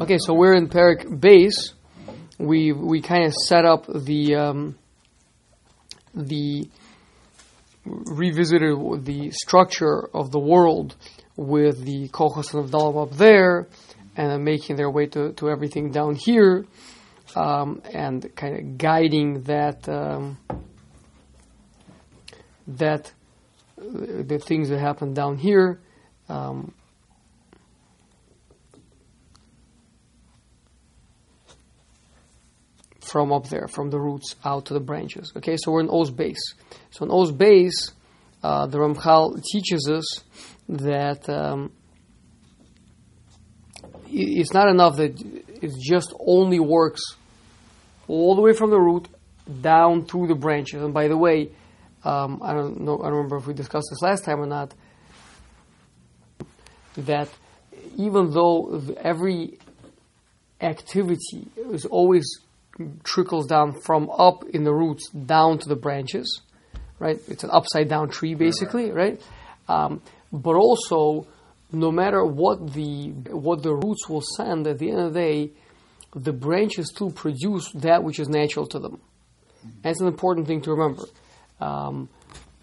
Okay, so we're in Perik base. We we kind of set up the um, the revisited the structure of the world with the Kochos and Avdalim up there, and making their way to, to everything down here, um, and kind of guiding that um, that the things that happen down here. Um, from up there, from the roots out to the branches. Okay, so we're in Oz base. So in Oz base, uh, the Ramchal teaches us that um, it's not enough that it just only works all the way from the root down through the branches. And by the way, um, I don't know, I don't remember if we discussed this last time or not. That even though every activity is always trickles down from up in the roots down to the branches, right? It's an upside down tree, basically, right? Um, but also, no matter what the what the roots will send, at the end of the day, the branches still produce that which is natural to them. That's an important thing to remember. Um,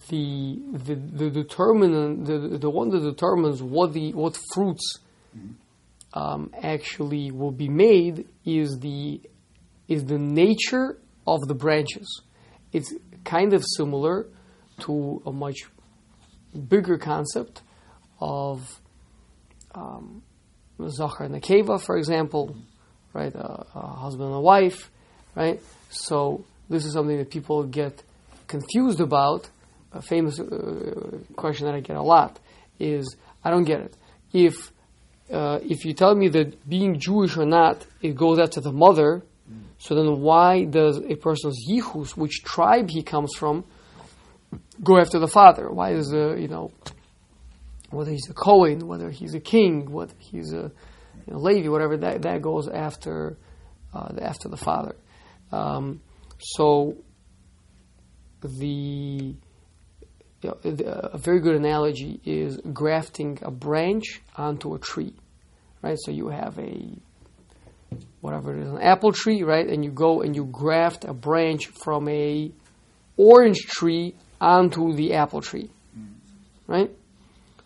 the, the the determinant the the one that determines what the what fruits um, actually will be made is the is the nature of the branches. It's kind of similar to a much bigger concept of um, Zachar and Akeva, for example, right? A, a husband and a wife, right? So this is something that people get confused about. A famous uh, question that I get a lot is, I don't get it. If uh, if you tell me that being Jewish or not, it goes after the mother, so then why does a person's yichus, which tribe he comes from, go after the father? Why is the, you know, whether he's a Cohen, whether he's a king, whether he's a you know, whatever, that, that goes after, uh, after the father. Um, so the, you know, a very good analogy is grafting a branch onto a tree, right? So you have a whatever it is, an apple tree, right? And you go and you graft a branch from a orange tree onto the apple tree, right?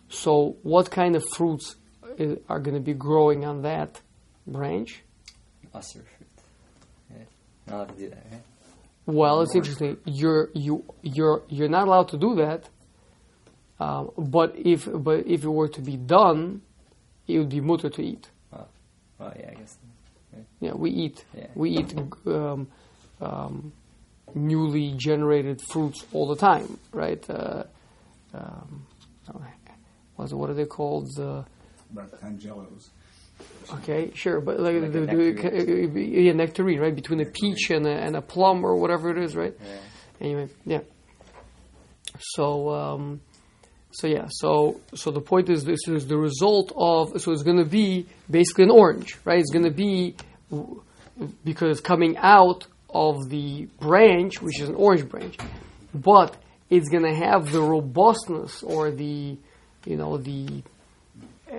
So, what kind of fruits are going to be growing on that branch? Mustard fruit. Yeah. Not allowed to do that, right? Well, it's interesting. You're you you're you're not allowed to do that. Um, but if but if it were to be done, it would be mutter to eat. Oh, oh yeah, I guess. Yeah, we eat. Yeah. We eat um, um, newly generated fruits all the time, right? Uh, um, what, what are they called? The Bartangelos. okay, sure, but like, Like the, a the, nectarine. yeah, nectarine, right? Between a peach and a, and a plum or whatever it is, right? Yeah. Anyway, yeah. So, um, so yeah, so so the point is this is the result of so it's going to be basically an orange, right? It's going to be because it's coming out of the branch, which is an orange branch, but it's going to have the robustness or the you know the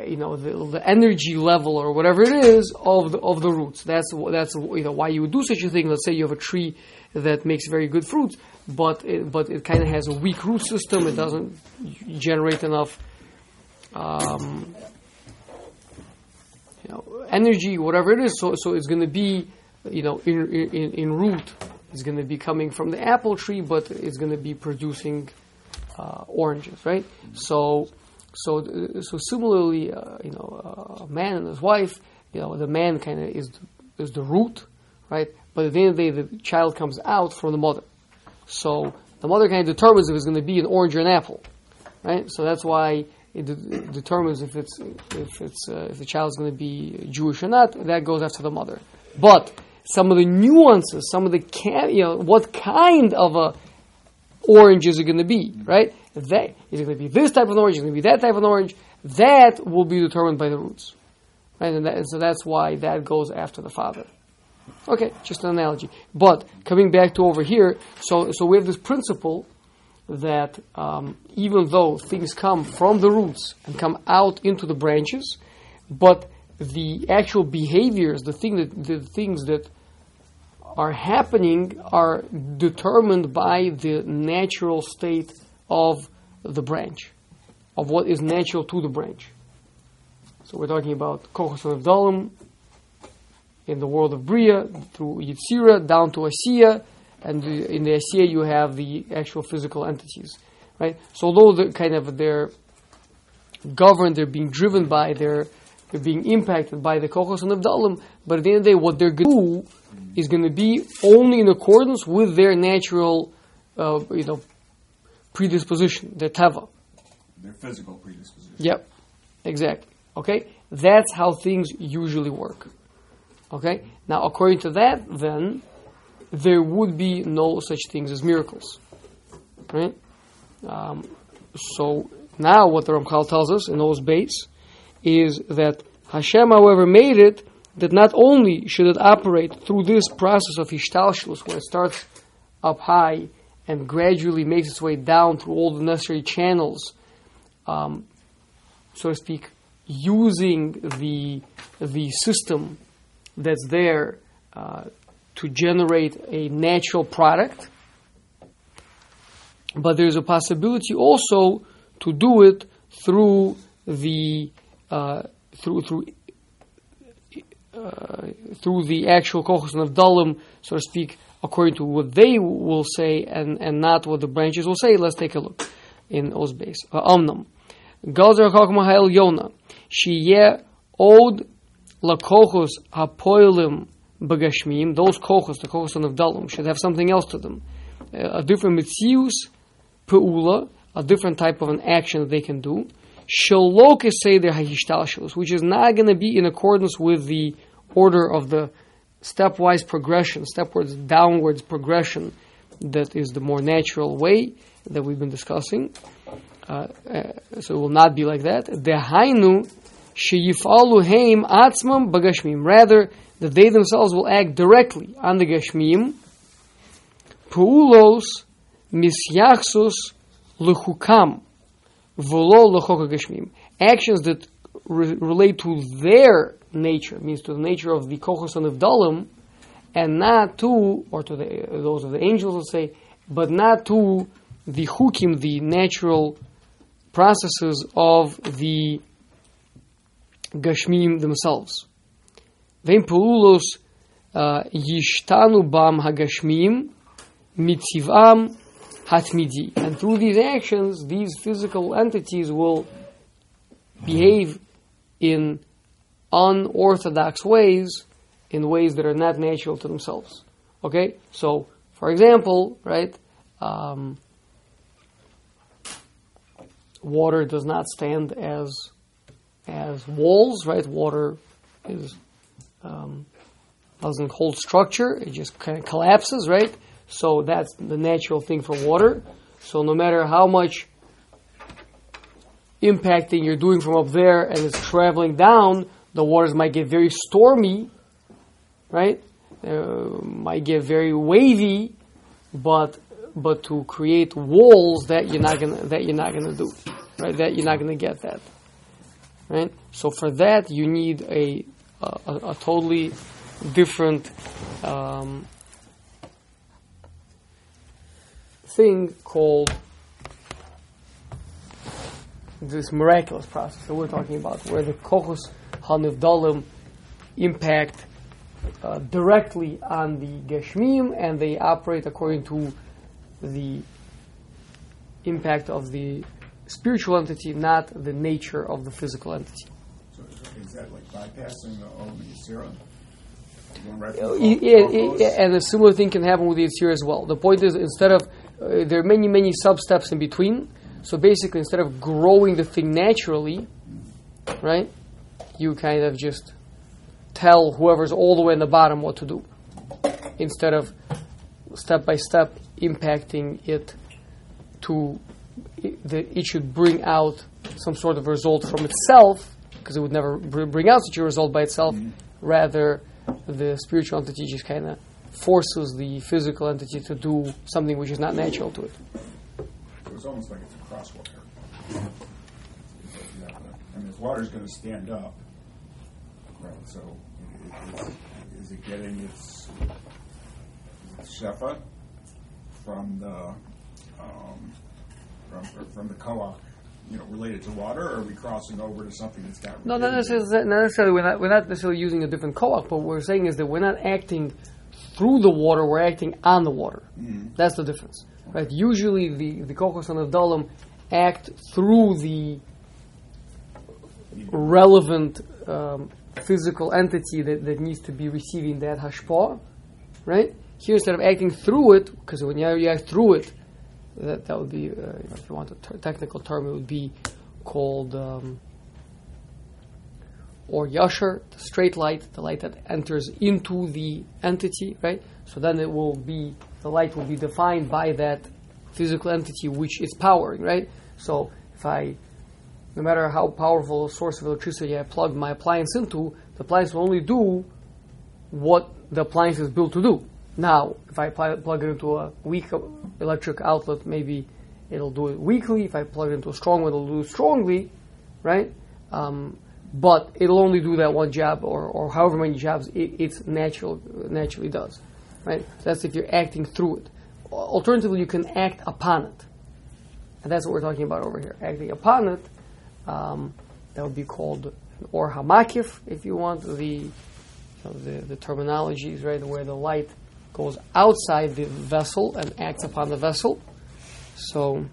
you know the, the energy level or whatever it is of the of the roots. That's that's you know why you would do such a thing. Let's say you have a tree that makes very good fruits, but it, but it kind of has a weak root system. It doesn't generate enough. Um, you know, energy, whatever it is, so so it's going to be, you know, in in, in root, it's going to be coming from the apple tree, but it's going to be producing uh, oranges, right? So, so, uh, so similarly, uh, you know, a man and his wife, you know, the man kind of is is the root, right? But at the end of the day, the child comes out from the mother. So the mother kind of determines if it's going to be an orange or an apple, right? So that's why it, de- determines if it's if it's uh, if the child is going to be Jewish or not. That goes after the mother. But some of the nuances, some of the can, you know, what kind of a orange is it going to be, right? That is it going to be this type of orange? Is it going to be that type of orange? That will be determined by the roots, right? And, that, and so that's why that goes after the father. Okay, just an analogy. But coming back to over here, so so we have this principle that um, even though things come from the roots and come out into the branches, but the actual behaviors, the thing that the things that are happening are determined by the natural state of the branch, of what is natural to the branch. So we're talking about Kochos and Avdalim in the world of Bria, through Yitzira, down to Asiya, and the, in the Asiya you have the actual physical entities, right? So although the kind of they're governed, they're being driven by, they're, they're being impacted by the Kochos and Avdalim, but at the end of the day, what they're going to do is going to be only in accordance with their natural, uh, you know, predisposition, their tava. Their physical predisposition. Yep, exactly. Okay, that's how things usually work. Okay, now according to that, then there would be no such things as miracles, right? Um, so now, what the Ramchal tells us in those base is that Hashem, however, made it that not only should it operate through this process of Ishtalshlus, where it starts up high and gradually makes its way down through all the necessary channels, um, so to speak, using the the system that's there uh, to generate a natural product. But there's a possibility also to do it through the uh, through through uh, through the actual kochos and avdalim, so to speak, according to what they will say and, and not what the branches will say. Let's take a look in Ozbeis. Omnam. Gazer chokma ha'el yona. Shiye od lakochos hapoilim. Those kochos, the kochos and avdalim, should have something else to them. a different mitzius pe'ula, a different type of an action that they can do. Shalok is say their which is not going to be in accordance with the order of the stepwise progression, stepwards, downwards progression that is the more natural way that we've been discussing. Uh, uh, so it will not be like that. The sheyifalu heim atzmam bagashmim. Rather, that they themselves will act directly on the gashmim. Puulos misyachsus lechukam v'lo lechoka. Actions that re- relate to their nature, means to the nature of the kochos and avdalim, and not to, or to the, those of the angels, let's say, but not to the hukim, the natural processes of the gashmim themselves. Vem peulos uh, yishtanu bam hagashmim mitzivam hatmidi. And through these actions, these physical entities will behave in unorthodox ways, in ways that are not natural to themselves. Okay? So, for example, right, um, water does not stand as as walls, right? Water is um, doesn't hold structure; it just kind of collapses, right? So that's the natural thing for water. So no matter how much impacting you're doing from up there and it's traveling down, the waters might get very stormy, right? Uh, might get very wavy, but but to create walls that you're not gonna that you're not gonna do, right? That you're not gonna get that, right? So for that you need a a, a totally different um, thing called this miraculous process that we're talking about, where the kochos hanivdalim impact uh, directly on the geshmim, and they operate according to the impact of the spiritual entity, not the nature of the physical entity. So is that like bypassing the Om Yisira? and a similar thing can happen with the Yitzhir as well. The point is, instead of uh, there are many, many sub steps in between. So basically, instead of growing the thing naturally, right, you kind of just tell whoever's all the way in the bottom what to do instead of step by step impacting it to that it should bring out some sort of result from itself because it would never bring out such a result by itself. Mm-hmm. Rather, the spiritual entity just kind of forces the physical entity to do something which is not natural to it. It's almost like it's a crosswalk. I mean, if water's going to stand up, Right, so is, is it getting its, its shefa from the, um, from, from the koach, you know, related to water, or are we crossing over to something that's got? No, not necessarily. Not necessarily. We're not, we're not necessarily using a different koach, but what we're saying is that we're not acting through the water. We're acting on the water. That's the difference, right? Usually, the the kochos and the dalim act through the relevant um, physical entity that, that needs to be receiving that hashpah, right? Here, instead of acting through it, because when you act through it, that that would be, uh, you know, if you want a ter- technical term, it would be called um, or yasher, the straight light, the light that enters into the entity, right? So then it will be the light will be defined by that physical entity which it's powering, right? So if I, no matter how powerful a source of electricity I plug my appliance into, the appliance will only do what the appliance is built to do. Now, if I pl- plug it into a weak electric outlet, maybe it'll do it weakly. If I plug it into a strong one, it'll do it strongly, right? Um, but it'll only do that one job, or, or however many jobs it, it's natural naturally does, right? That's if you're acting through it. Alternatively, you can act upon it, and that's what we're talking about over here. Acting upon it, um, that would be called or hamakif, if you want the you know, the, the terminologies, right, where the light goes outside the vessel and acts upon the vessel. So,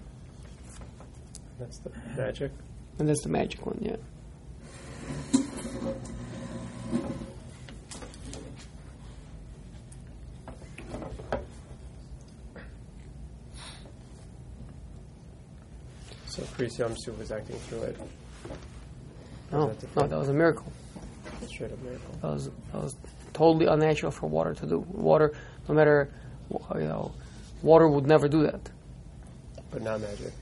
That's the magic. and that's the magic one, yeah. So Kriyas Yam Suf was acting through it. No, that no, that was a miracle. Straight up miracle. That was that was totally unnatural for water to do. Water, no matter you know, water would never do that. But not magic.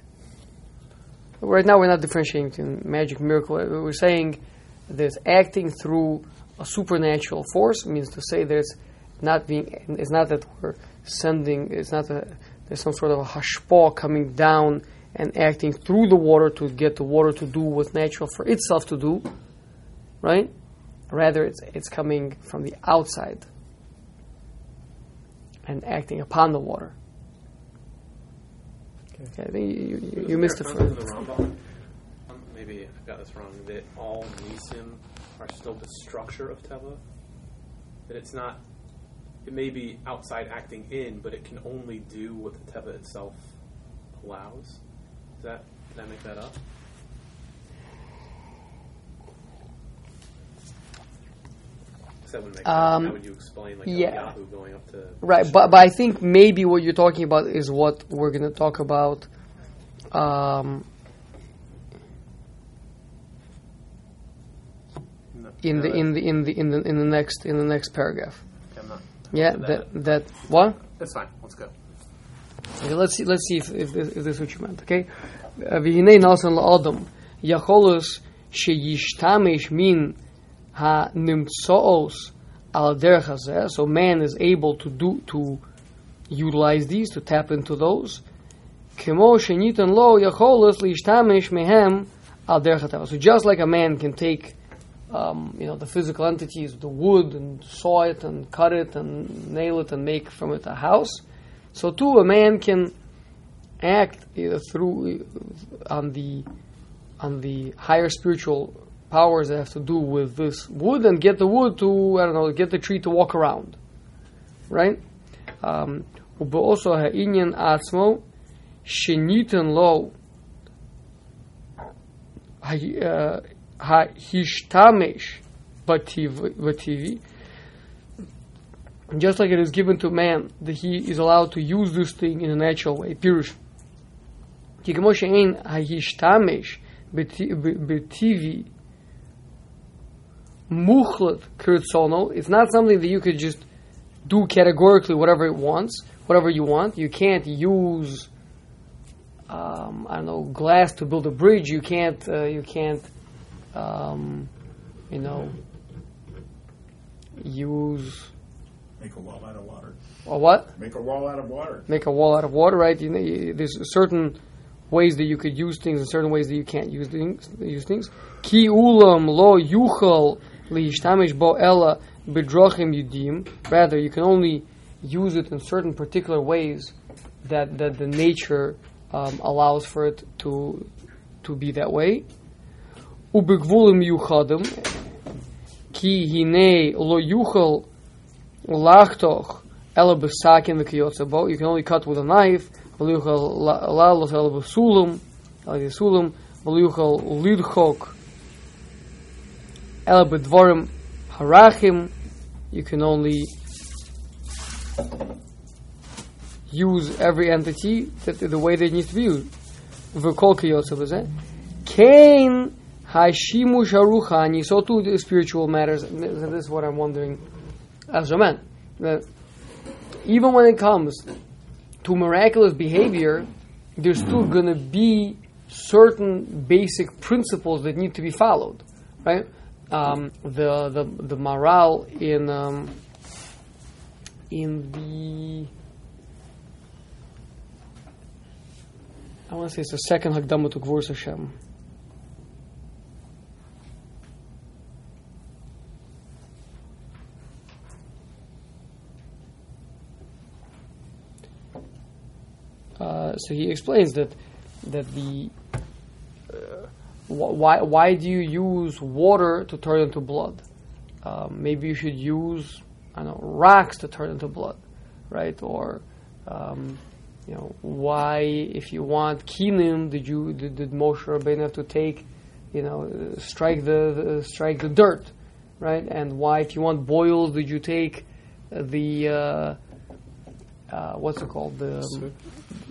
Right now, we're not differentiating between magic, miracle. We're saying there's acting through a supernatural force. Means to say there's not being. It's not that we're sending. It's not that there's some sort of a hashpah coming down and acting through the water to get the water to do what's natural for itself to do. Right. Rather, it's it's coming from the outside and acting upon the water. Okay, I think you, you, you missed it From the Rambam, um, maybe I got this wrong. That all nisim are still the structure of teva. That it's not. It may be outside acting in, but it can only do what the teva itself allows. Is that? Did I make that up? um, How would you explain like yeah. Yahoo going up to right? But but I think maybe what you're talking about is what we're going to talk about. Um, in, the, in the in the in the in the next in the next paragraph. Yeah, that that, what? That's fine. Let's go. Okay, let's see. Let's see if, if, this, if this is what you meant. Okay. Uh, V'hinei nasan la'adam yacholus sheyishtamesh min hanimtsoos al derech eh? So man is able to do to utilize these, to tap into those. Lo mehem al derech So just like a man can take. Um, you know the physical entities, the wood and saw it and cut it and nail it and make from it a house. So too, a man can act through on the on the higher spiritual powers that have to do with this wood, and get the wood to I don't know, get the tree to walk around, right? Um, ובאוסו העניין עצמו שניתן לו ה- אה, ההשתמש בטבע- בטבעי, just like it is given to man that he is allowed to use this thing in a natural way, פירוש. כי כמו שאין ההשתמש בט- ב- בטבעי muchlat kirtzono. It's not something that you could just do categorically whatever it wants, whatever you want. You can't use, um, I don't know, glass to build a bridge. You can't, uh, you can't, um, you know, use. Make a wall out of water. A what? Make a wall out of water. Make a wall out of water, right? You know, there's certain ways that you could use things and certain ways that you can't use things. Use things. Ki ulam lo yuchal Bo ella bidrochim yudim. Rather, you can only use it in certain particular ways that, that the nature um, allows for it to to be that way. Yuchadim ki hine lo lachtoch besakin. You can only cut with a knife. Lo lalos lidchok ela bedvorim harachim. You can only use every entity that, the way they need to be used. V'kol kiyotzav is Kain hashimush haruchani. So too the spiritual matters. This is what I'm wondering as a man. That even when it comes to miraculous behavior, there's still going to be certain basic principles that need to be followed, right? Um, the the the Maharal in um, in the I want to say it's the second Hagdama to Gevuros Hashem. Uh, so he explains that that the why why do you use water to turn into blood? Um, maybe you should use I don't know rocks to turn into blood, right? Or um, you know why if you want kinim did you did, did Moshe Rabbeinu have to take you know uh, strike the, the strike the dirt, right? And why if you want boils did you take the uh, uh, what's it called the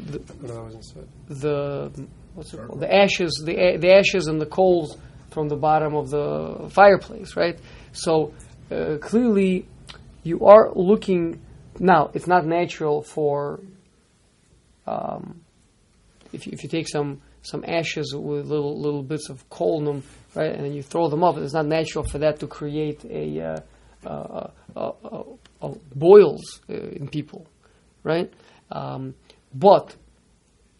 the, No, that wasn't soot. the what's it called? The ashes, the the ashes and the coals from the bottom of the fireplace, right? So uh, clearly, you are looking. Now, it's not natural for um, if you, if you take some some ashes with little little bits of coal in them, right, and then you throw them up. It's not natural for that to create a uh, boils uh, in people, right? Um, but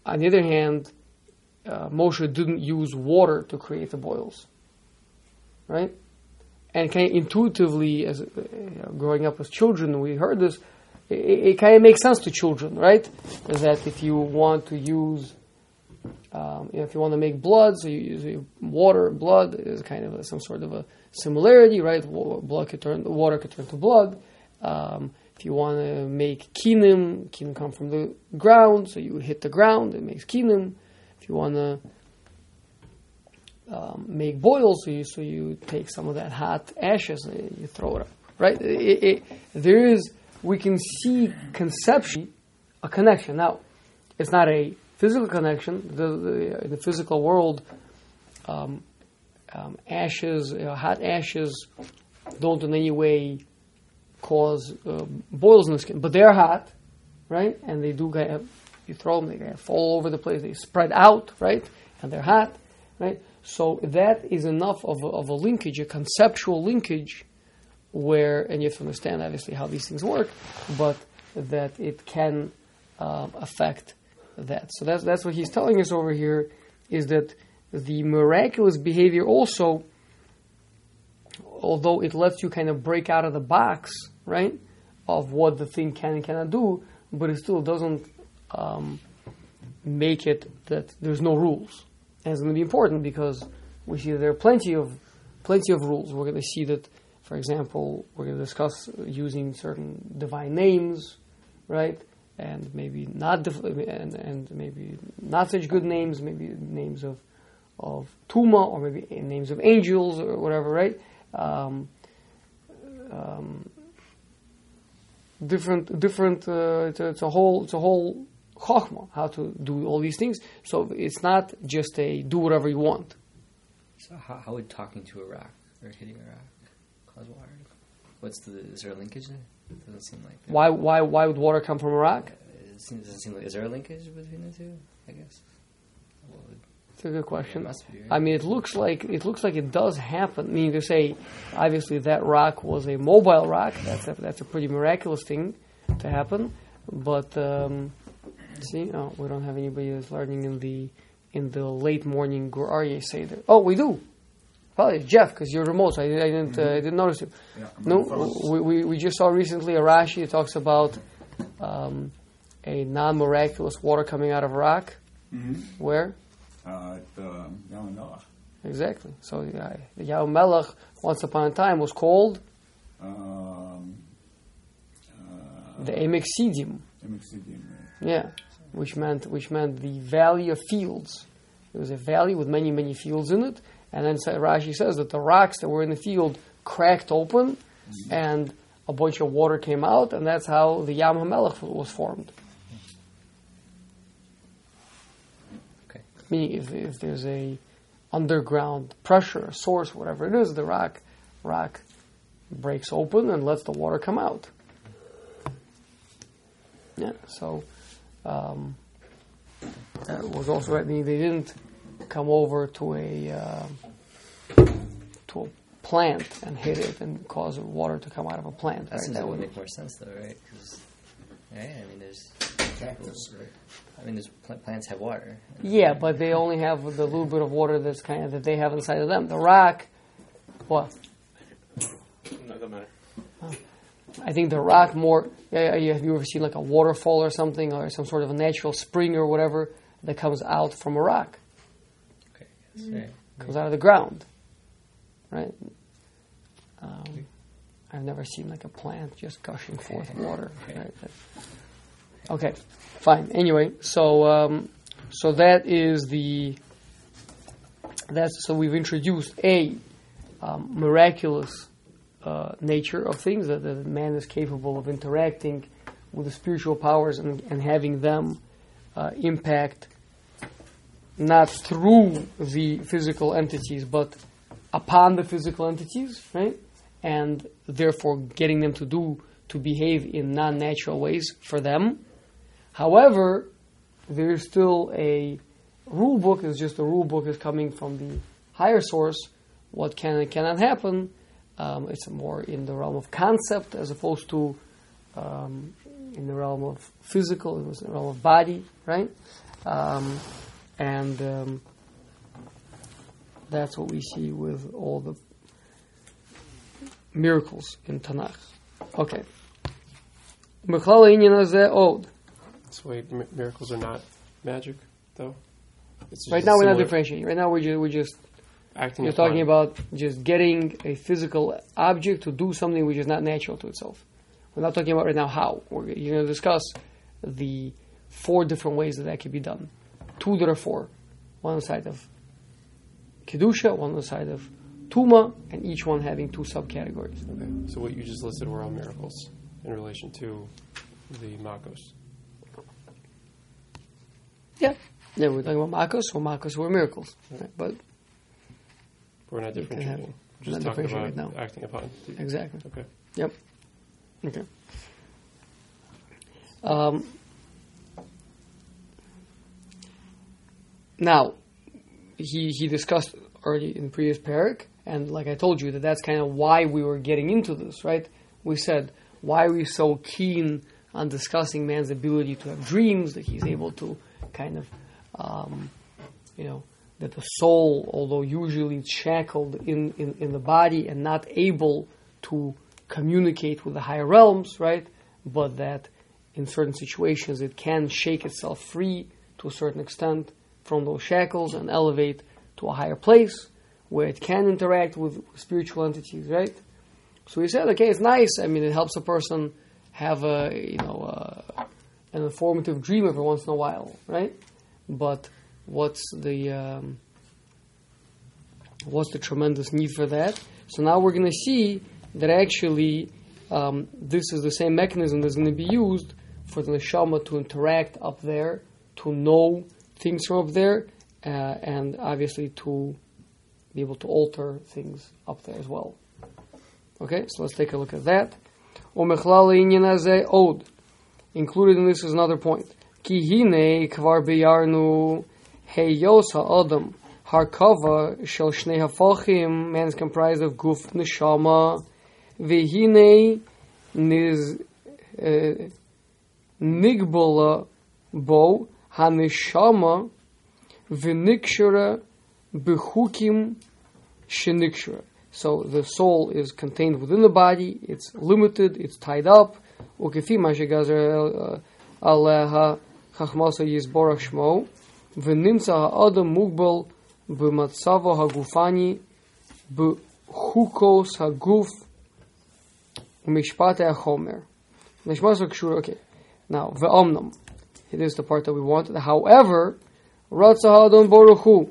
on the other hand, uh, Moshe didn't use water to create the boils, right? And kind of intuitively, as uh, growing up as children, we heard this. It, it kind of makes sense to children, right? That if you want to use, um, you know, if you want to make blood, so you use water, blood is kind of a, some sort of a similarity, right? Blood could turn, water could turn to blood. Um, if you want to make kinim, kinim come from the ground, so you hit the ground, it makes kinim. You want to um, make boils, so you so you take some of that hot ashes and you throw it up, right? It, it, there is we can see conceptually a connection. Now, it's not a physical connection. The, the, in the physical world, um, um, ashes, uh, hot ashes, don't in any way cause uh, boils in the skin, but they're hot, right? And they do you throw them, they fall over the place. They spread out, right? And they're hot, right? So that is enough of a, of a linkage, a conceptual linkage, where and you have to understand obviously how these things work, but that it can um, affect that. So that's that's what he's telling us over here is that the miraculous behavior also, although it lets you kind of break out of the box, right, of what the thing can and cannot do, but it still doesn't um, make it that there's no rules. And it's going to be important because we see that there are plenty of plenty of rules. We're going to see that, for example, we're going to discuss using certain divine names, right? And maybe not and, and maybe not such good names, maybe names of of Tuma or maybe names of angels or whatever, right? Um, um, different, different. Uh, it's, a, it's a whole, it's a whole chokhmah how to do all these things. So it's not just a do whatever you want. So how, how would talking to a rock or hitting a rock cause water? What's the? Is there a linkage there? It doesn't seem like. There. Why, why, why would water come from a rock? It seems, doesn't seem like. Is there a linkage between the two? I guess. Would, It's a good question. Be, right? I mean, it looks like it looks like it does happen. I mean, to say, obviously, that rock was a mobile rock. That's a, that's a pretty miraculous thing to happen. But um, see, oh, we don't have anybody that's learning in the in the late morning Gur Aryeh Seder. Oh, we do. Probably Jeff, because you're remote. So I, I didn't. Uh, I didn't notice you. Yeah, No, on the phone. we, we, we just saw recently a Rashi that talks about um, a non-miraculous water coming out of a rock. Mhm. Where Uh, at um, Yam Noach. exactly? So yeah, the Yam HaMelech once upon a time was called Um, uh, the Emek Sidim. Emek Sidim, Yeah, which meant which meant the valley of fields. It was a valley with many many fields in it, and then Rashi says that the rocks that were in the field cracked open, and a bunch of water came out, and that's how the Yam HaMelech was formed. Okay. Meaning, if, if there's a underground pressure, a source, whatever it is, the rock rock breaks open and lets the water come out. Yeah, so um, that was also right. Meaning they didn't come over to a uh, to a plant and hit it and cause water to come out of a plant. That right? That that would would make more sense though, right? Because yeah, I mean, there's Cactus, right? I mean, there's pl- plants have water. Yeah, but they only have the little bit of water that's kind of that they have inside of them. The rock, what? No, doesn't matter. I think the rock more. Yeah, yeah, have you ever seen like a waterfall or something, or some sort of a natural spring or whatever that comes out from a rock, Okay. Right. comes out of the ground, right? Um, I've never seen like a plant just gushing forth water. Right? Okay, fine. Anyway, so um, so that is the that's so we've introduced a um, miraculous uh, nature of things that, that man is capable of interacting with the spiritual powers and, and having them uh, impact not through the physical entities but upon the physical entities, right? And therefore getting them to do to behave in non-natural ways for them. However, there's still a rule book. It's just the rule book is coming from the higher source. What can and cannot happen. Um, it's more in the realm of concept as opposed to um, in the realm of physical. It was in the realm of body, right? Um, and um, that's what we see with all the miracles in Tanakh. Okay. Mechlal ha'inyan hazeh od. So wait, miracles are not magic, though. It's Right now we're not differentiating. Right now we're just, we're just acting. you're upon. talking about just getting a physical object to do something which is not natural to itself. We're not talking about right now how. We're, you're going to discuss the four different ways that that could be done. Two that are four. One on the side of Kedusha, one on the side of Tuma, and each one having two subcategories. Okay. So what you just listed were all miracles in relation to the Makos. Yeah. Yeah, we're talking about Makos, or Makos were miracles. Right? But We're can differentiating. have- We're just talking about right now. acting upon. exactly. Okay. Yep. Okay. Um, now, he he discussed already in the previous parak, and like I told you, that that's kind of why we were getting into this, right? We said why are we so keen on discussing man's ability to have dreams, that he's able to kind of, um, you know, that the soul, although usually shackled in, in, in the body and not able to communicate with the higher realms, right? But that in certain situations it can shake itself free to a certain extent from those shackles and elevate to a higher place where it can interact with spiritual entities, right? So he said, okay, it's nice. I mean, it helps a person have a, you know, uh, an informative dream every once in a while, right? But what's the um, what's the tremendous need for that? So now we're going to see that actually um, this is the same mechanism that's going to be used for the neshama to interact up there, to know things from up there, uh, and obviously to be able to alter things up there as well. Okay, so let's take a look at that. Od. Included in this is another point. Ki hine kvar beyarnu Hey Yosha Adam, Harkava shel shnei hafachim. Man is comprised of guf neshama. Vehine niz uh, nigbola nigbala bo haneshama v'nikshura b'chukim shenikshura. So the soul is contained within the body. It's limited. It's tied up. Ukefi mashigazar uh, aleha chachmasa yizborach shmo. ונמצא האדם מוגבל במצבו הגופני, בחוקוס הגוף ומשפט החומר. נשמע קשור, okay. Now, ואומנם, it is the part that we wanted. However, רצה האדם ברוך הוא,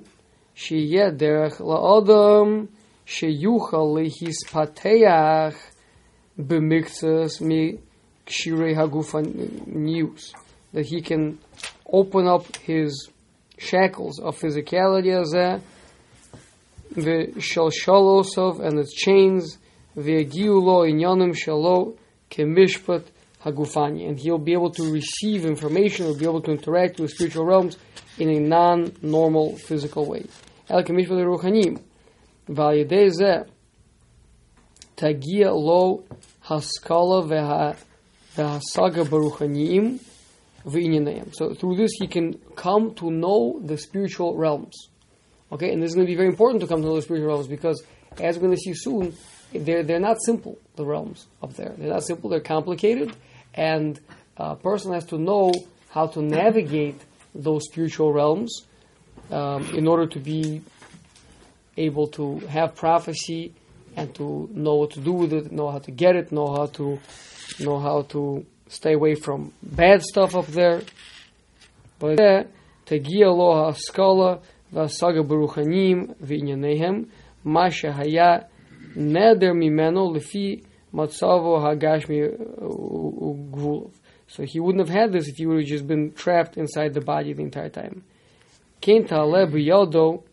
שיהיה דרך לאדם שיוכל להספתח במקצת מקשירי הגופניות. That he can open up his shackles of physicality azeh, the shalshalosov and its chains, the agiulo inyanim shalo kemishpat hagufani, and he'll be able to receive information, he'll be able to interact with spiritual realms in a non-normal physical way. El kemishpat ruchanim, v'al zeh tagia lo haskala v'hasaga baruchanim. So through this, he can come to know the spiritual realms. Okay, and this is going to be very important to come to know the spiritual realms because, as we're going to see soon, they're they're not simple. The realms up there, they're not simple. They're complicated, and a person has to know how to navigate those spiritual realms um, in order to be able to have prophecy and to know what to do with it, know how to get it, know how to know how to stay away from bad stuff up there. But תגיע לו ההשכלה והשגה ברוחניים וענייניהם, מה שהיה נדר ממנו לפי מצבו הגשמי וגבולov. So he wouldn't have had this if he would have just been trapped inside the body the entire time. כן תעלה בידו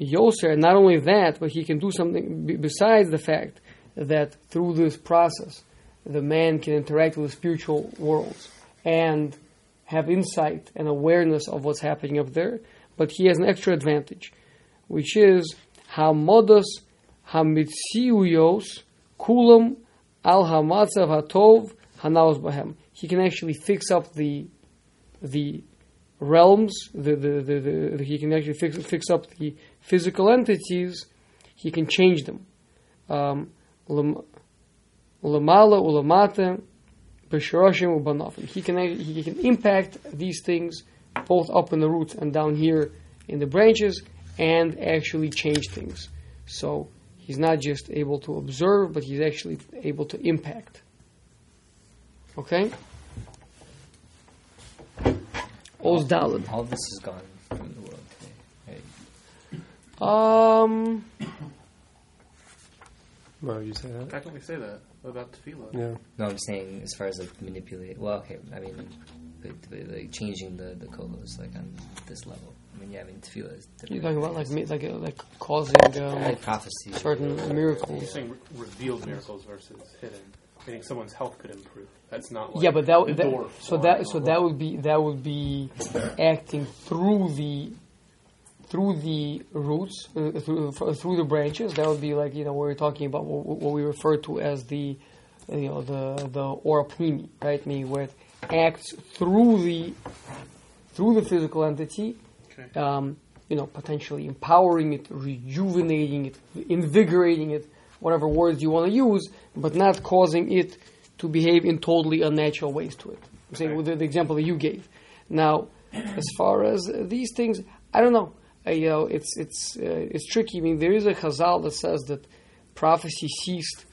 Yoser, and not only that, but he can do something b- besides the fact that through this process, the man can interact with the spiritual worlds and have insight and awareness of what's happening up there. But he has an extra advantage, which is hamodos hamitziuyos kulam al hamatzav hatov hanaos bahem. He can actually fix up the the realms. The, the, the, the, he can actually fix fix up the physical entities, he can change them. Um, lamala ulamata b'shoroshim ubanofim. He can he can impact these things both up in the roots and down here in the branches, and actually change things. So he's not just able to observe, but he's actually able to impact. Okay. Oz Dalad. All this is gone from the world today. Right? Um. Why would you say that? How can we say that about tefillah? Yeah. No, I'm saying as far as like manipulate. Well, okay. I mean, like, like, like changing the the colos like on this level. I mean, yeah. I mean, tefillah is You're different. talking about like things. ma- like uh, like causing um, like prophecy. certain You're saying re- revealed miracles versus hidden. Meaning someone's health could improve. That's not like Yeah, but that, the that so that so that would be that would be acting through the through the roots uh, through through the branches. That would be like you know what we're talking about what, what we refer to as the you know the the orapnimi, right? Meaning where it acts through the through the physical entity, Okay. um, you know, potentially empowering it, rejuvenating it, invigorating it, whatever words you want to use, but not causing it to behave in totally unnatural ways to it. I'm saying Okay. with the, the example that you gave. Now, as far as these things, I don't know. Uh, you know, it's it's uh, it's tricky. I mean, there is a chazal that says that prophecy ceased.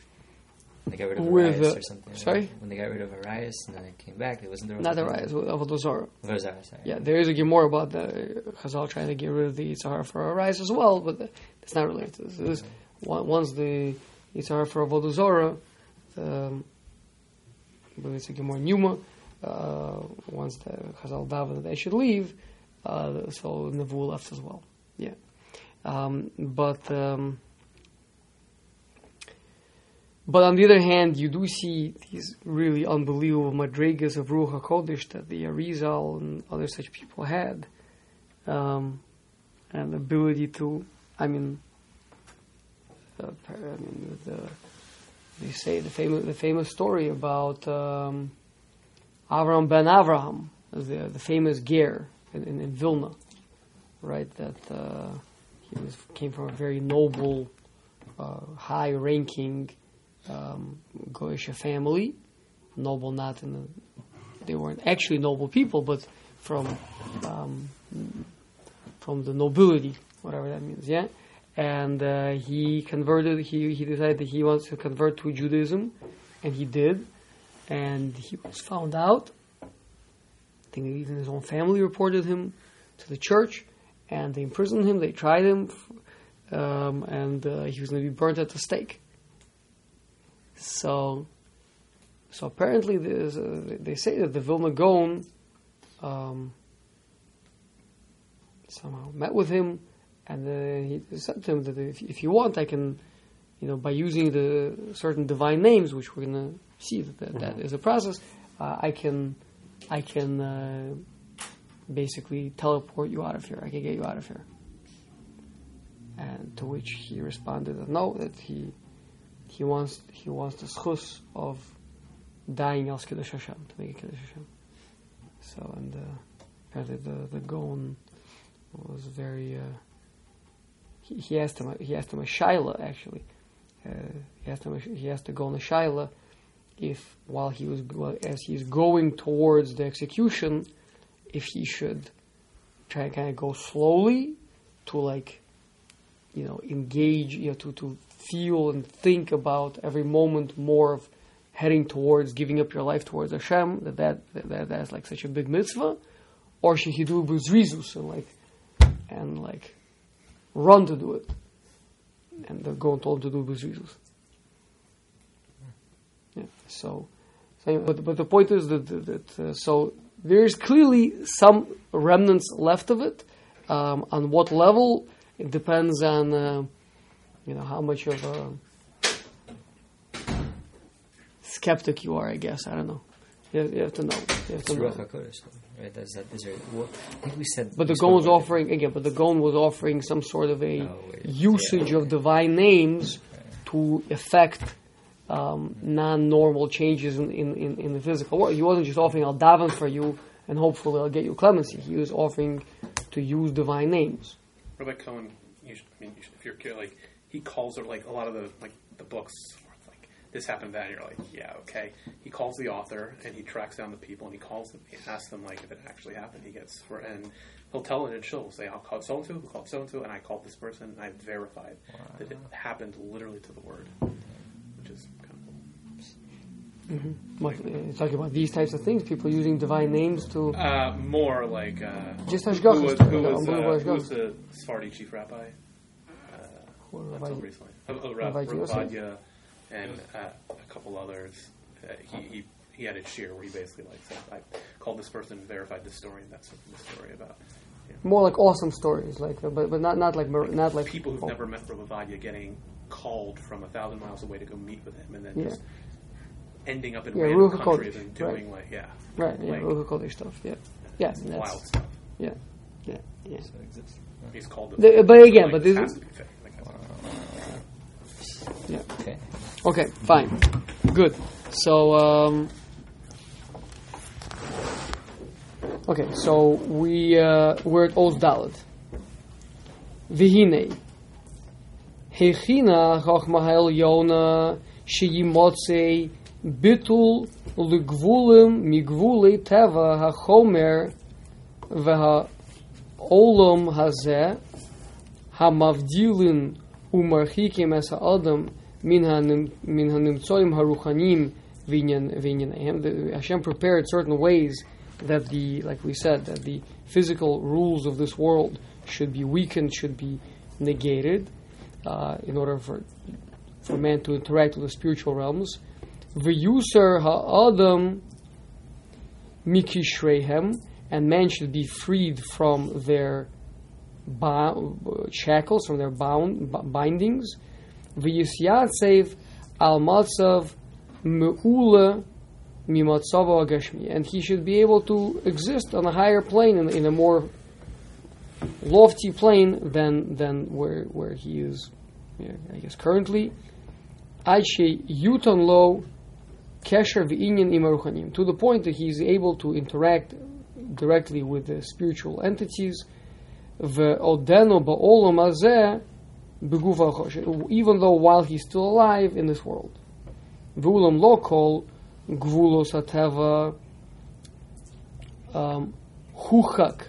When they got rid of With, Arayos uh, or something. sorry? When they got rid of Arayos and then it came back, it wasn't there. Not the rise of the Zorah. Vazar, sorry. Yeah, there is a Gemara about the Chazal trying to get rid of the Yitzhar for Arayos as well, but it's not related to this. this once the Yitzhar for Avodah Zorah, um, but it's a Gemara Numa, uh, once the Chazal that they should leave, uh, so Nevu left as well. Yeah. Um, but um, but on the other hand, you do see these really unbelievable madrigas of Ruach HaKodesh that the Arizal and other such people had. Um, and the ability to, I mean, I mean the, they say the famous, the famous story about um, Avram ben Avraham, the, the famous Ger in, in, in Vilna, right? That uh, he was, came from a very noble uh, high-ranking um, family, noble not in the, they weren't actually noble people, but from um, from the nobility, whatever that means, yeah. And uh, he converted. He he decided that he wants to convert to Judaism, and he did. And he was found out. I think even his own family reported him to the church, and they imprisoned him. They tried him, um, and uh, he was going to be burnt at the stake. So, so apparently, a, they say that the Vilna Gaon um, somehow met with him, and uh, he said to him that if, if you want, I can, you know, by using the certain divine names, which we're going to see that that, that is a process, uh, I can, I can uh, basically teleport you out of here. I can get you out of here. And to which he responded no, that he he wants he wants the schus of dying as Kiddush Hashem, to make a Kiddush Hashem. So, and uh, apparently the, the Gaon was very, uh, he, he asked him, he asked him a Shaila actually. Uh, he asked him, he asked the Gaon a Shaila if while he was, as he's going towards the execution, if he should try to kind of go slowly to like, you know, engage, you know, to, to feel and think about every moment more of heading towards giving up your life towards Hashem, that, that, that that's like such a big mitzvah, or should he do it with rizus and like, and like run to do it? And the Gaon told him to do it with rizus. So, so but, but the point is that, that, uh, so there is clearly some remnants left of it. Um, on what level, it depends on, uh, you know, how much of a skeptic you are, I guess. I don't know. You have, you have to know. You have to know. HaKodesh, right? That's that. What, I think we said. But the Gaon was offering again. But the Gaon was offering some sort of a Oh, usage Yeah. of divine names to affect um, non-normal changes in, in, in, in the physical world. He wasn't just offering "I'll daven for you and hopefully I'll get you clemency." He was offering to use divine names. Rabbi Cohen, you should, I mean, you should, if you're curious, like he calls it like a lot of the like the books, like this happened that, and you're like, yeah, okay. He calls the author and he tracks down the people and he calls them, he asks them like if it actually happened. He gets for and he'll tell it and she'll say, I'll call so and so, who called so and so, and I called this person and I verified that it happened literally to the word, which is kind of cool. Like, uh, talking about these types of things, people using divine names to Uh, more like uh, Just who, Hashgacha who was, who was, uh, who was the Sephardi chief rabbi? Who- Not Rabbi- so recently. Uh, uh, Rabbi Yosef? And uh, a couple others. He, he he had a shear where he basically like said, I called this person, verified this story, and that's the story about more like awesome stories, like but but not not like mir- not like people who've oh, never met Rav Ovadia getting called from a thousand miles away to go meet with him, and then Yeah. just ending up in Yeah, random Ruach countries HaKodesh, and doing like yeah, right yeah like Ruach HaKodesh stuff yeah yeah and wild stuff. yeah yeah yeah. So it exists. He's called The- but again, but this is- to be fake. Like, that's- yeah. Okay. Okay, fine, good. So, um, okay, so we uh, we're at Os Dalet. Vihine, Hechina Chachma Yona Sheyimotzei Bitul Ligvulim Migvulei Teva HaChomer Veha Olam Hazeh המבדילין ומרחיקים את האדם מן הנ- מן הנמצאים הרוחניים ועניין- וענייניהם. The- Hashem prepared certain ways that the, like we said, that the physical rules of this world should be weakened, should be negated, uh, in order for for man to interact with the spiritual realms. V'yuser ha'adam mikishreihem, and man should be freed from their shackles, from their bound b- bindings. V'yisyatsev al matzav me'ula mimatzavo agashmi, and he should be able to exist on a higher plane, in, in a more lofty plane than than where where he is, yeah, I guess currently. Ache yuton lo kesher v'inyan imaruchanim, to the point that he is able to interact directly with the spiritual entities. Ve'odeno ba'olam hazeh Begufa Choshen, even though while he's still alive in this world. V'ulam lo kol gvulos hateva um, huchak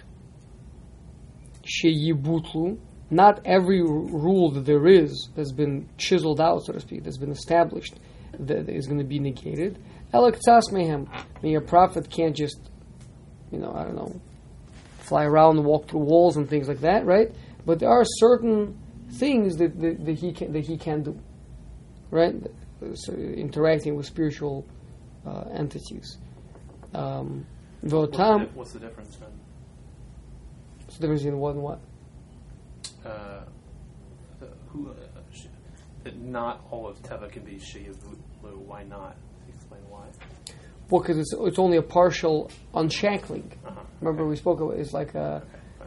sheyibutlu. Not every rule that there is has been chiseled out, so to speak, that's been established, that is going to be negated. Elek mehem. I mean, a prophet can't just, you know, I don't know, fly around and walk through walls and things like that, right? But there are certain things that, that, that he can that he can do, right? So interacting with spiritual uh, entities. Um, What's the, what's the difference then? what's the difference in what and what? Uh, uh, who, uh, sh- that not all of Teva can be Why not? Explain why. Well, because it's, it's only a partial unshackling. Uh-huh. Remember, we spoke about it's like uh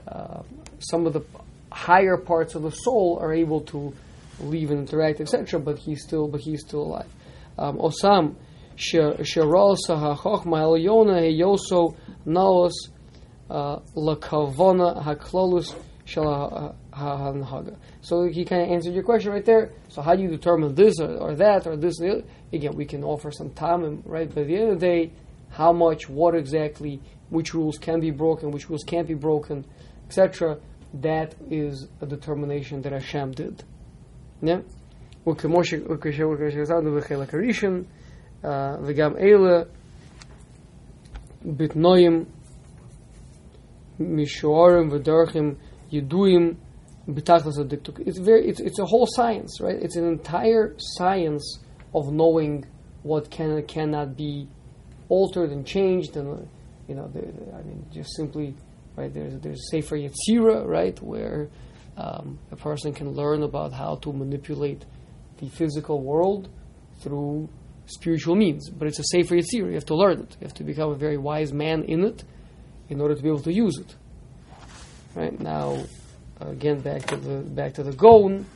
uh, some of the higher parts of the soul are able to leave and interact, etc. But he's still, but he's still alive. Um, Osam sheral sahachochma elyona heyoso naos uh, lakavona haklolus shel hahanhaga. So he kind of answered your question right there. So how do you determine this or, or that or this? Or the other? Again, we can offer some time, and, right? But at the end of the day, how much, what exactly, which rules can be broken, which rules can't be broken, etc. That is a determination that Hashem did. Yeah. וכמו ש- וכש- וכשכתבנו בחלק הראשון, אה, וגם אלה בתנועים משוערים ודרכים ידועים בתכלס הדקדוק. It's very, it's, it's a whole science, right? It's an entire science of knowing what can and cannot be altered and changed, and you know, the, the- I mean, just simply, right? There's there's Sefer Yetzira, right, where um, a person can learn about how to manipulate the physical world through spiritual means. But it's a Sefer Yetzira. You have to learn it. You have to become a very wise man in it in order to be able to use it. Right now, again, back to the back to the Gaon,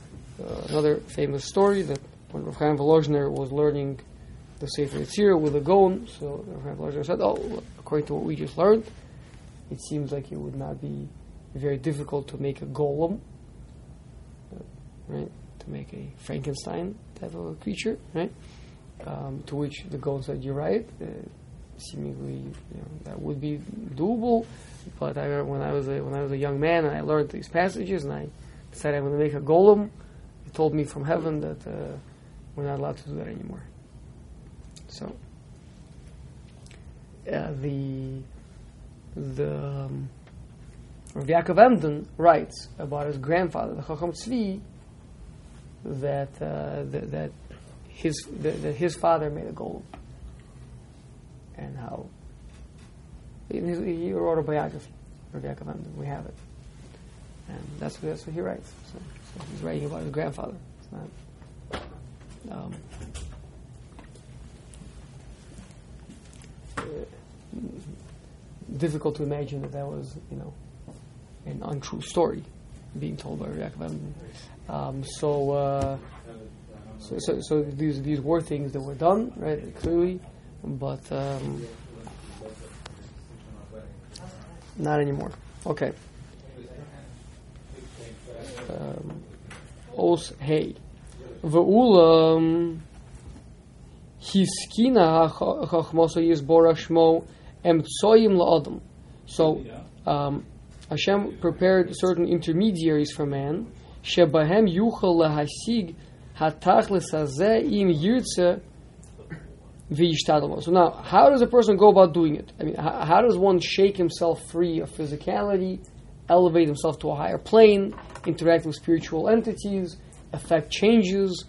uh, another famous story that when Rav Chaim Volozhner was learning the Sefer Yetzirah with the Gaon, so Rav Chaim Volozhner said, "Oh, according to what we just learned, it seems like it would not be very difficult to make a golem, uh, right? To make a Frankenstein type of a creature, right?" Um, to which the Gaon said, "You're right. Uh, seemingly, you know, that would be doable." But I when I was a, when I was a young man and I learned these passages and I decided I'm going to make a golem. He told me from heaven that uh, we're not allowed to do that anymore. So uh, the the um, Yaakov Emden writes about his grandfather, the Chacham Tzvi, that uh, that, that his that, that his father made a golem, and how in his, he wrote a biography of Yaakov Emden. We have it, and that's what that's what he writes. So, so he's writing about his grandfather. It's not. Um, uh, difficult to imagine that that was, you know, an untrue story being told by Yaakov Emden. Um, so, uh, so, so, so these these were things that were done, right? Clearly, but um, not anymore. Okay. Um, Os hey, ve'ulam hiskina hachmoso yisbora shmo emtsoyim la'adam. So, um, Hashem prepared certain intermediaries for man. Shebahem yuchal lahasig hatachlis hazeh im yirtze v'yishtadamo. So now, how does a person go about doing it? I mean, how, how does one shake himself free of physicality, elevate himself to a higher plane, interact with spiritual entities, affect changes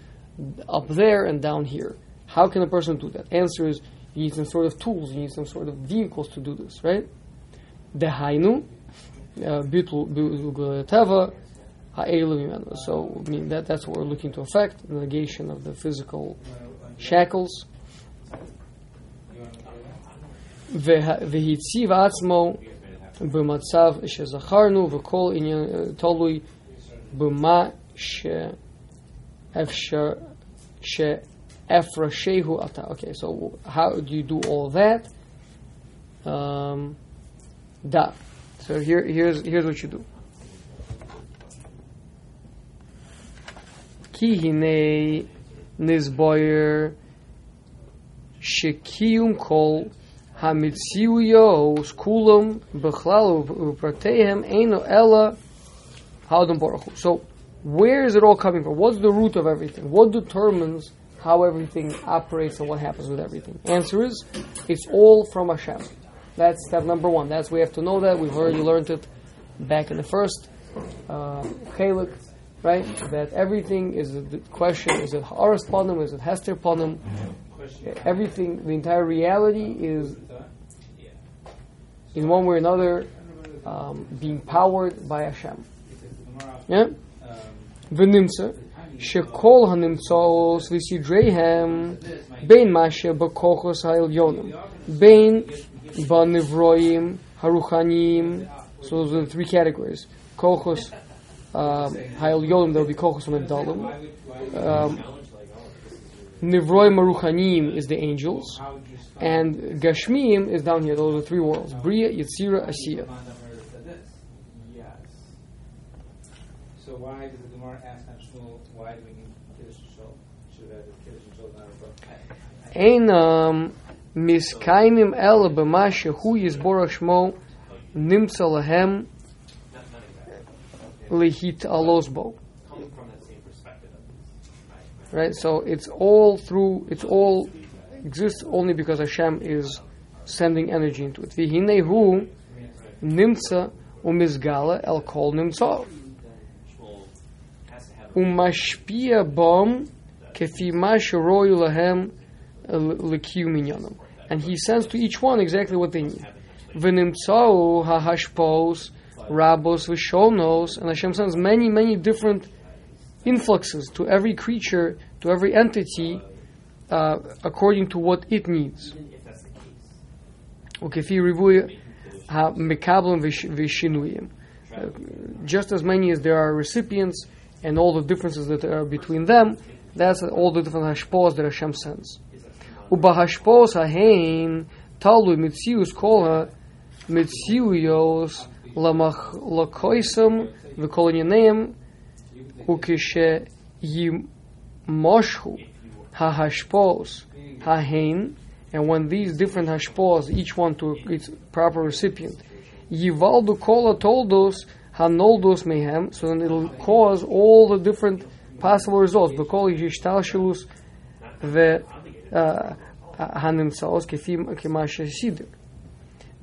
up there and down here? How can a person do that? Answer is you need some sort of tools, you need some sort of vehicles to do this, right? Dehainu, uh, bitl uh, teva, ha'elu So, I mean, that, that's what we're looking to affect, the negation of the physical shackles. והציב עצמו במצב שזכרנו וכל עניין תלוי במה שאפשר שאפרשהו אתה. Okay, so how do you do all that? Um, da. So here, here's, here's what you do. Ki hine nizboyer shekiyum kol hamitziyos kulam bechlal upratehem eino ella haudam baruch hu. So, where is it all coming from? What's the root of everything? What determines how everything operates and what happens with everything? Answer is, it's all from Hashem. That's step number one. That's we have to know that. We've already learned it back in the first uh, Chalik, right? That everything is the question: is it Haaras Panim? Is it Hester Panim? Everything, the entire reality is, in one way or another um, being powered by Hashem. Yeah? V'nimtza shekol hanimtzos v'sidreihem bein mashe b'kochos ha'ilyonim bein b'nivroim haruchanim so those are the three categories kochos um, ha'ilyonim there will be kochos ha'mevdalim um, Nivroim Maruchanim is the angels, and Gashmim is down here. Those are the three worlds: Bria, Yetzira, Asiya. Yes. So why does the Gemara ask Shmuel? Why do we need Kiddush shul? Should have Kiddush Shul not Einam miskaimim el b'ma shehu yisborach shmo nimtzalahem lehit alosbo right? So it's all through, it's all exists only because Hashem is sending energy into it. Vihinehu nimtza umizgala el kol nimtzov. Umashpia bom kefimash royu lahem l'kiu minyanam. And he sends to each one exactly what they need. V'nimtzau ha'hashpos rabos v'shonos. And Hashem sends many, many different influxes to every creature, to every entity, uh, according to what it needs. Uh, just as many as there are recipients and all the differences that are between them, that's all the different hashpos that Hashem sends. Ubahashpos hahein talu mitzius kola mitziuyos lamach lakoisum v'kolonyaneim ukishe yimoshu hahashpos hahain, and when these different hashpos, each one to its proper recipient, yivaldu kola toldos hanoldos mehem, so then it'll cause all the different possible results. B'kol yishtalshilus ve uh, hanimtzaos kifim kimashe sidir.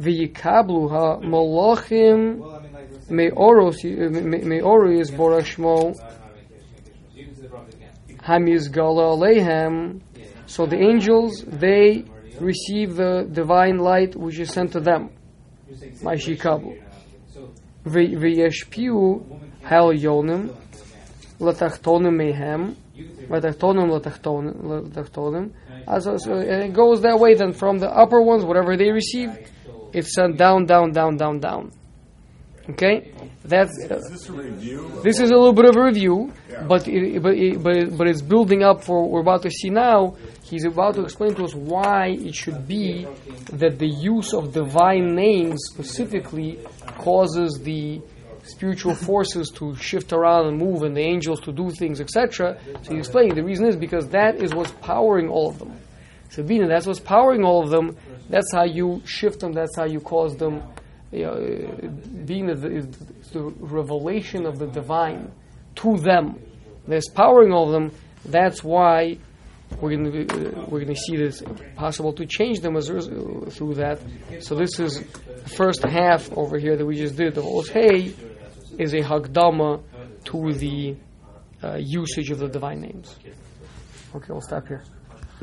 V'yikablu ha-molochim Me'oros, uh, Me'oros Borashmo, Hamizgala lehem. So the angels, they receive the divine light which is sent to them. Mashikabu. V'yeshpiu hal yonim, latachtonim mehem, latachtonim latachtonim, uh, and it goes that way then from the upper ones, whatever they receive, it's sent down, down, down, down, down. Okay? That's, uh, Is this a review? this is a little bit of a review, but it, but it, but it, but it's building up for what we're about to see now. He's about to explain to us why it should be that the use of divine names specifically causes the spiritual forces to shift around and move, and the angels to do things, etc. So he's explaining the reason is because that is what's powering all of them. So Bina, that's what's powering all of them. That's how you shift them. That's how you cause them. You know, being the, is the revelation of the divine to them. That's powering of them. That's why we're going to uh, we're going to see this possible to change them as uh, through that. So this is the first half over here that we just did. The Hey is a hagdama to the uh, usage of the divine names. Okay, we'll stop here.